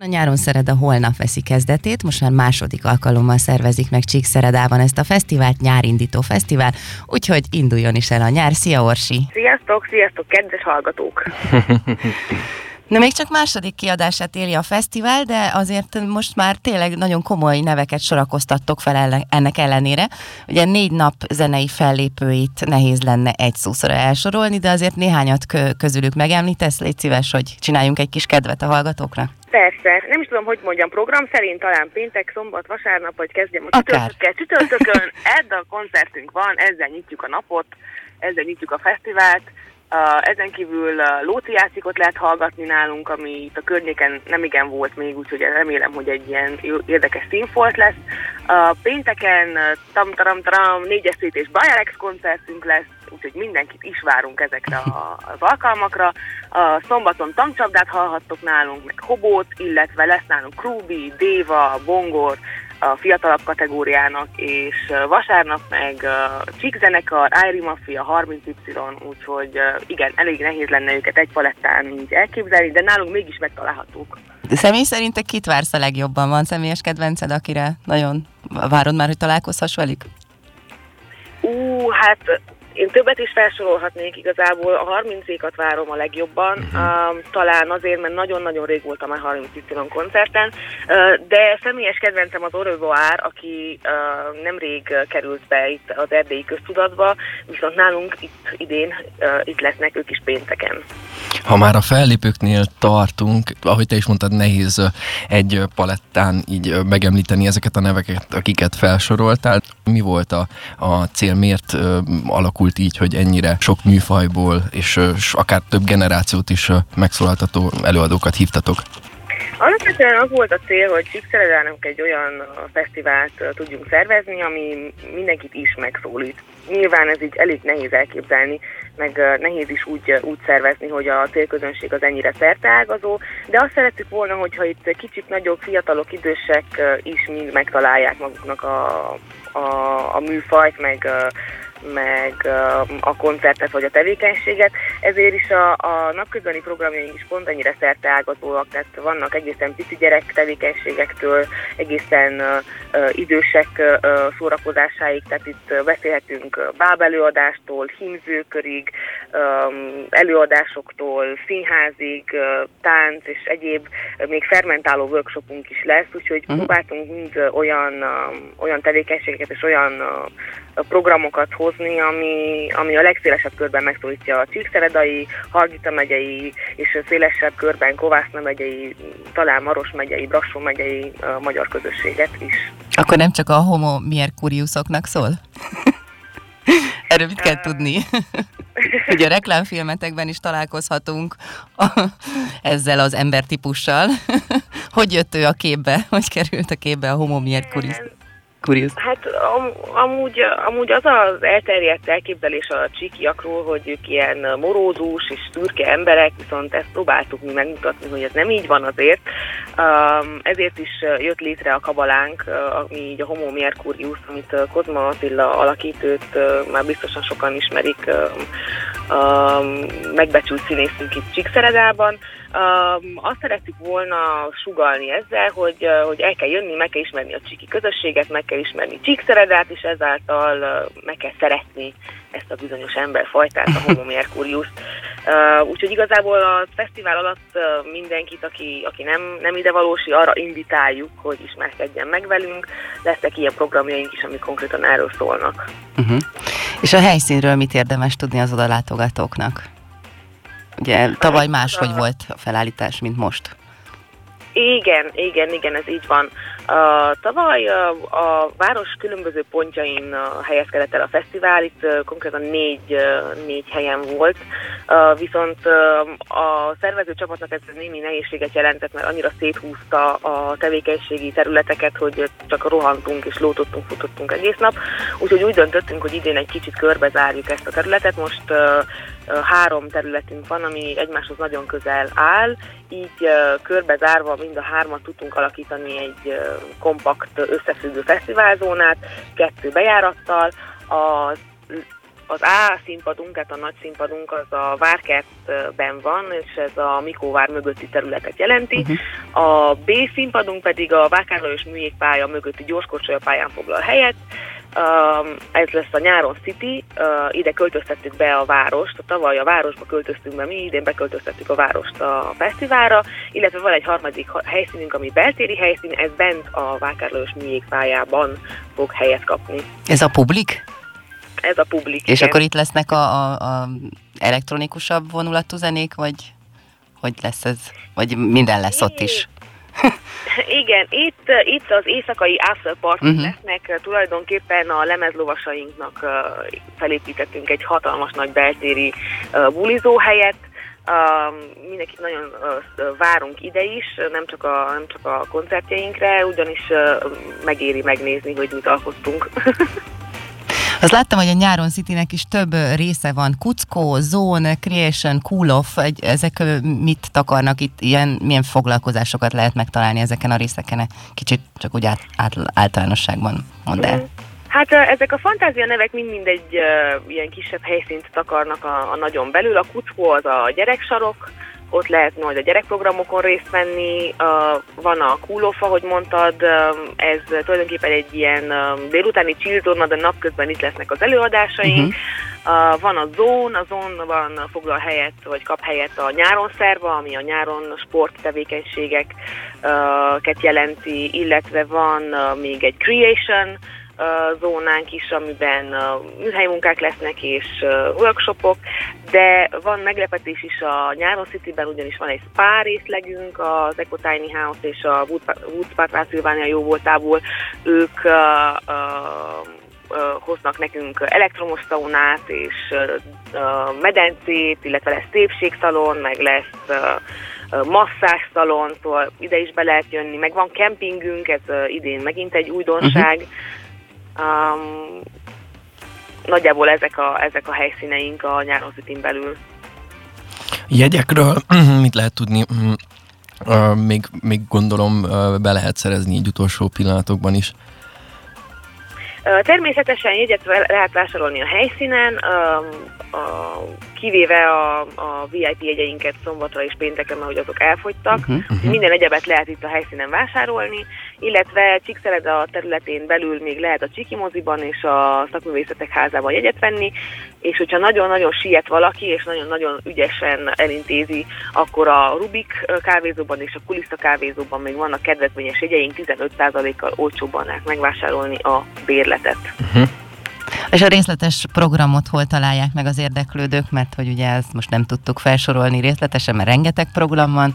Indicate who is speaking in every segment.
Speaker 1: A nyáron Szereda holnap veszi kezdetét, most már második alkalommal szervezik meg Csíkszeredában ezt a fesztivált, nyárindító fesztivál, úgyhogy induljon is el a nyár. Szia Orsi!
Speaker 2: Sziasztok, sziasztok, kedves hallgatók!
Speaker 1: Na még csak második kiadását éli a fesztivál, de azért most már tényleg nagyon komoly neveket sorakoztattok fel ennek ellenére. Ugye négy nap zenei fellépőit nehéz lenne egy szószora elsorolni, de azért néhányat közülük megemlítesz, légy szíves, hogy csináljunk egy kis kedvet a hallgatóknak.
Speaker 2: Persze, nem is tudom, hogy mondjam, program szerint talán péntek, szombat, vasárnap, vagy kezdjem a csütörtökkel. Csütörtökön a koncertünk van, ezzel nyitjuk a napot, ezzel nyitjuk a fesztivált. Ezen kívül uh, Lóci játékot lehet hallgatni nálunk, ami itt a környéken nem igen volt még, úgyhogy remélem, hogy egy ilyen érdekes színfolt lesz. Pénteken tam taram taram négyes szét és Bajarex koncertünk lesz, úgyhogy mindenkit is várunk ezekre a, az alkalmakra. A szombaton tankcsapdát hallhattok nálunk, meg Hobót, illetve lesz nálunk Krúbi, Déva, Bongor, a fiatalabb kategóriának, és vasárnap meg Csík zenekar, Irie Mafia, 30Y, úgyhogy igen, elég nehéz lenne őket egy palettán így elképzelni, de nálunk mégis megtalálhatók.
Speaker 1: De személy szerint te kit vársz a legjobban? Van személyes kedvenced, akire nagyon várod már, hogy találkozhass velük?
Speaker 2: Ú, hát én többet is felsorolhatnék igazából, a 30-ékat várom a legjobban, uh-huh. uh, talán azért, mert nagyon-nagyon rég voltam a 30 y koncerten, uh, de személyes kedvencem az Orövoár, aki uh, nemrég került be itt az erdélyi köztudatba, viszont nálunk itt idén uh, itt lesznek ők is pénteken.
Speaker 3: Ha már a fellépőknél tartunk, ahogy te is mondtad, nehéz egy palettán így megemlíteni ezeket a neveket, akiket felsoroltál. Mi volt a, a cél, miért alakult így, hogy ennyire sok műfajból és akár több generációt is megszólaltató előadókat hívtatok?
Speaker 2: Alapvetően az volt a cél, hogy Csíkszeredának egy olyan fesztivált tudjunk szervezni, ami mindenkit is megszólít. Nyilván ez így elég nehéz elképzelni, meg nehéz is úgy, úgy szervezni, hogy a célközönség az ennyire szerteágazó, de azt szerettük volna, hogyha itt kicsit nagyobb, fiatalok, idősek is mind megtalálják maguknak a, a, a műfajt, meg meg a koncertet vagy a tevékenységet, ezért is a, a napközbeni programjaink is pont ennyire szerteágazóak, tehát vannak egészen pici gyerek tevékenységektől, egészen idősek szórakozásáig, tehát itt beszélhetünk bábelőadástól, hímzőkörig, előadásoktól, színházig, tánc és egyéb, még fermentáló workshopunk is lesz, úgyhogy uh-huh. próbáltunk mind olyan, olyan tevékenységeket és olyan programokat hozni, ami, ami a legszélesebb körben megszólítja a Csíkszeredai, Hargita megyei és szélesebb körben Kovászna megyei, talán Maros megyei, Brassó megyei a magyar közösséget is.
Speaker 1: Akkor nem csak a homo mercuriusoknak szól? Erről mit kell tudni? Ugye a reklámfilmetekben is találkozhatunk a, ezzel az embertípussal. hogy jött ő a képbe? Hogy került a képbe a homo mercurius?
Speaker 2: Kurios. Hát am, amúgy, amúgy az az elterjedt elképzelés a csikiakról, hogy ők ilyen morózus és szürke emberek, viszont ezt próbáltuk mi megmutatni, hogy ez nem így van azért. Ezért is jött létre a kabalánk, ami így a Homo Mercurius, amit Kozma Attila alakítőt már biztosan sokan ismerik, megbecsült színészünk itt Csíkszeredában. Azt szerettük volna sugalni ezzel, hogy, hogy el kell jönni, meg kell ismerni a csiki közösséget, meg kell ismerni Csíkszeredát, és ezáltal meg kell szeretni ezt a bizonyos emberfajtát, a Homo Mercurius. Uh, úgyhogy igazából a fesztivál alatt uh, mindenkit, aki, aki nem, nem idevalósi, arra invitáljuk, hogy ismerkedjen meg velünk. Lesznek ilyen programjaink is, amik konkrétan erről szólnak.
Speaker 1: Uh-huh. És a helyszínről mit érdemes tudni az odalátogatóknak? Ugye tavaly máshogy volt a felállítás, mint most.
Speaker 2: Igen, igen, igen, ez így van. Uh, tavaly uh, a város különböző pontjain uh, helyezkedett el a fesztivál, itt uh, konkrétan négy, uh, négy helyen volt, viszont uh, a szervező csapatnak ez némi nehézséget jelentett, mert annyira széthúzta a tevékenységi területeket, hogy csak rohantunk és lótottunk, futottunk egész nap, úgyhogy úgy döntöttünk, hogy idén egy kicsit körbezárjuk ezt a területet, most uh, három területünk van, ami egymáshoz nagyon közel áll, így körbezárva mind a hármat tudtunk alakítani egy kompakt összefüggő fesztiválzónát, kettő bejárattal, a az A színpadunk, tehát a nagy színpadunk az a Várkertben van, és ez a Mikóvár mögötti területet jelenti. Uh-huh. A B színpadunk pedig a Vákárlajos műjégpálya mögötti gyorskocsója foglal helyet. Um, ez lesz a nyáron City, uh, ide költöztettük be a várost, a tavaly a városba költöztünk be, mi idén beköltöztettük a várost a fesztiválra, illetve van egy harmadik helyszínünk, ami beltéri helyszín, ez bent a Vákárlajos műjégpályában fog helyet kapni.
Speaker 1: Ez a publik?
Speaker 2: Ez a publik.
Speaker 1: És igen. akkor itt lesznek a, a, a elektronikusabb vonulatú zenék, vagy hogy lesz ez? Vagy minden lesz ott is?
Speaker 2: Igen, itt, itt az éjszakai afterparty uh-huh. lesznek, tulajdonképpen a lemezlovasainknak felépítettünk egy hatalmas nagy beltéri bulizóhelyet, Uh, mindenkit nagyon uh, várunk ide is, nem csak, a, nem csak a koncertjeinkre, ugyanis uh, megéri megnézni, hogy mit alkottunk.
Speaker 1: Azt láttam, hogy a nyáron Citynek is több része van. Kuckó, Zone, Creation, Cool Off, egy, ezek mit takarnak itt, ilyen, milyen foglalkozásokat lehet megtalálni ezeken a részeken? Kicsit csak úgy át, át, általánosságban mondd el. Mm.
Speaker 2: Hát ezek a fantázia nevek mind-mind egy uh, ilyen kisebb helyszínt takarnak a, a nagyon belül. A kuckó az a gyereksarok, ott lehet majd a gyerekprogramokon részt venni, van a Cool ahogy mondtad, um, ez tulajdonképpen egy ilyen um, délutáni zone, de napközben itt lesznek az előadásaink, uh-huh. uh, van a Zone, a Zone-ban foglal helyet, vagy kap helyet a nyáron szerva, ami a nyáron sporttevékenységeket uh, jelenti, illetve van uh, még egy Creation, zónánk is, amiben műhelymunkák lesznek és workshopok, de van meglepetés is a Nyáron City-ben, ugyanis van egy spa részlegünk, az Eco Tiny House és a Woodspark Transylvania jó voltából. Ők uh, uh, hoznak nekünk elektromos szaunát és medencét, illetve lesz szépségszalon, meg lesz masszásszalon, szóval ide is be lehet jönni, meg van kempingünk, ez idén megint egy újdonság, uh-huh. Um, nagyjából ezek a, ezek a helyszíneink a nyáron belül.
Speaker 3: Jegyekről mit lehet tudni? Uh, még, még gondolom uh, be lehet szerezni így utolsó pillanatokban is.
Speaker 2: Természetesen jegyet lehet vásárolni a helyszínen, kivéve a, a VIP jegyeinket szombatra és pénteken, mert hogy azok elfogytak. Uh-huh, uh-huh. Minden egyebet lehet itt a helyszínen vásárolni, illetve a területén belül még lehet a Csiki moziban és a szakművészetek házában jegyet venni, és hogyha nagyon-nagyon siet valaki, és nagyon-nagyon ügyesen elintézi, akkor a Rubik kávézóban és a Kulista kávézóban még vannak kedvezményes jegyeink, 15%-kal olcsóbban megvásárolni a bérletet. Uh-huh.
Speaker 1: És a részletes programot hol találják meg az érdeklődők, mert hogy ugye ezt most nem tudtuk felsorolni részletesen, mert rengeteg program van,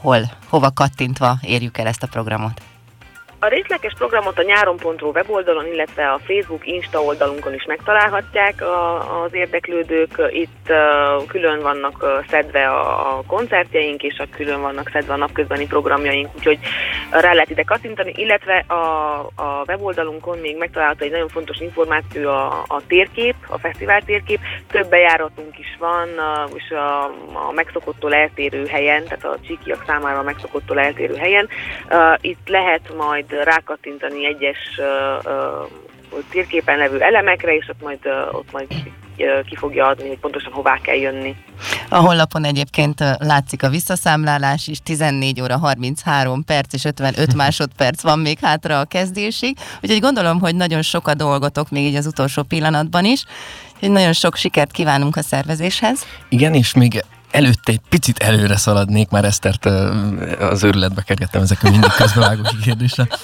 Speaker 1: hol, hova kattintva érjük el ezt a programot?
Speaker 2: A részleges programot a nyáron.ro weboldalon, illetve a Facebook, Insta oldalunkon is megtalálhatják az érdeklődők. Itt külön vannak szedve a, koncertjeink, és a külön vannak szedve a napközbeni programjaink, úgyhogy rá lehet ide kattintani, illetve a, a weboldalunkon még megtalálható egy nagyon fontos információ a, a térkép, a fesztivál térkép. Több bejáratunk is van, és a, a megszokottól eltérő helyen, tehát a csíkiak számára a megszokottól eltérő helyen. Itt lehet majd rákattintani egyes térképen levő elemekre, és ott majd, ott majd ki fogja adni, hogy pontosan hová kell jönni.
Speaker 1: A honlapon egyébként látszik a visszaszámlálás is, 14 óra 33 perc és 55 másodperc van még hátra a kezdésig, úgyhogy gondolom, hogy nagyon sok a dolgotok még így az utolsó pillanatban is, úgyhogy nagyon sok sikert kívánunk a szervezéshez.
Speaker 3: Igen, és még előtte egy picit előre szaladnék, már Esztert az őrületbe kergettem ezek a mindig közbevágó kérdésre.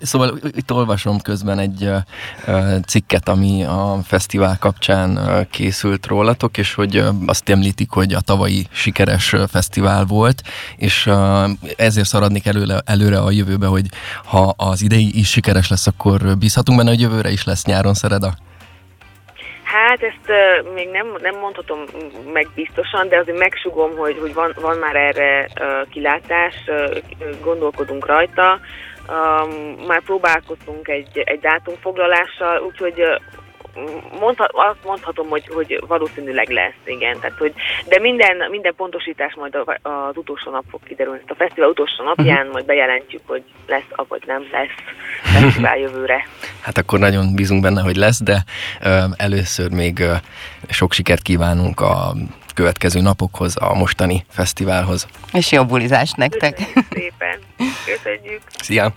Speaker 3: szóval itt olvasom közben egy cikket, ami a fesztivál kapcsán készült rólatok, és hogy azt említik, hogy a tavalyi sikeres fesztivál volt, és ezért szaradnék előre, előre a jövőbe, hogy ha az idei is sikeres lesz, akkor bízhatunk benne, hogy jövőre is lesz nyáron Szereda?
Speaker 2: Hát ezt uh, még nem, nem mondhatom meg biztosan, de azért megsugom, hogy, hogy van, van már erre uh, kilátás, uh, gondolkodunk rajta. Um, már próbálkoztunk egy, egy dátumfoglalással, úgyhogy uh, mondha, azt mondhatom, hogy, hogy valószínűleg lesz, igen. Tehát, hogy, de minden, minden pontosítás majd az utolsó nap fog kiderülni. A fesztivál utolsó napján uh-huh. majd bejelentjük, hogy lesz, vagy nem lesz fesztivál jövőre.
Speaker 3: Hát akkor nagyon bízunk benne, hogy lesz, de ö, először még ö, sok sikert kívánunk a következő napokhoz, a mostani fesztiválhoz.
Speaker 1: És jó bulizást nektek!
Speaker 2: Köszönjük szépen! Köszönjük!
Speaker 3: Szia!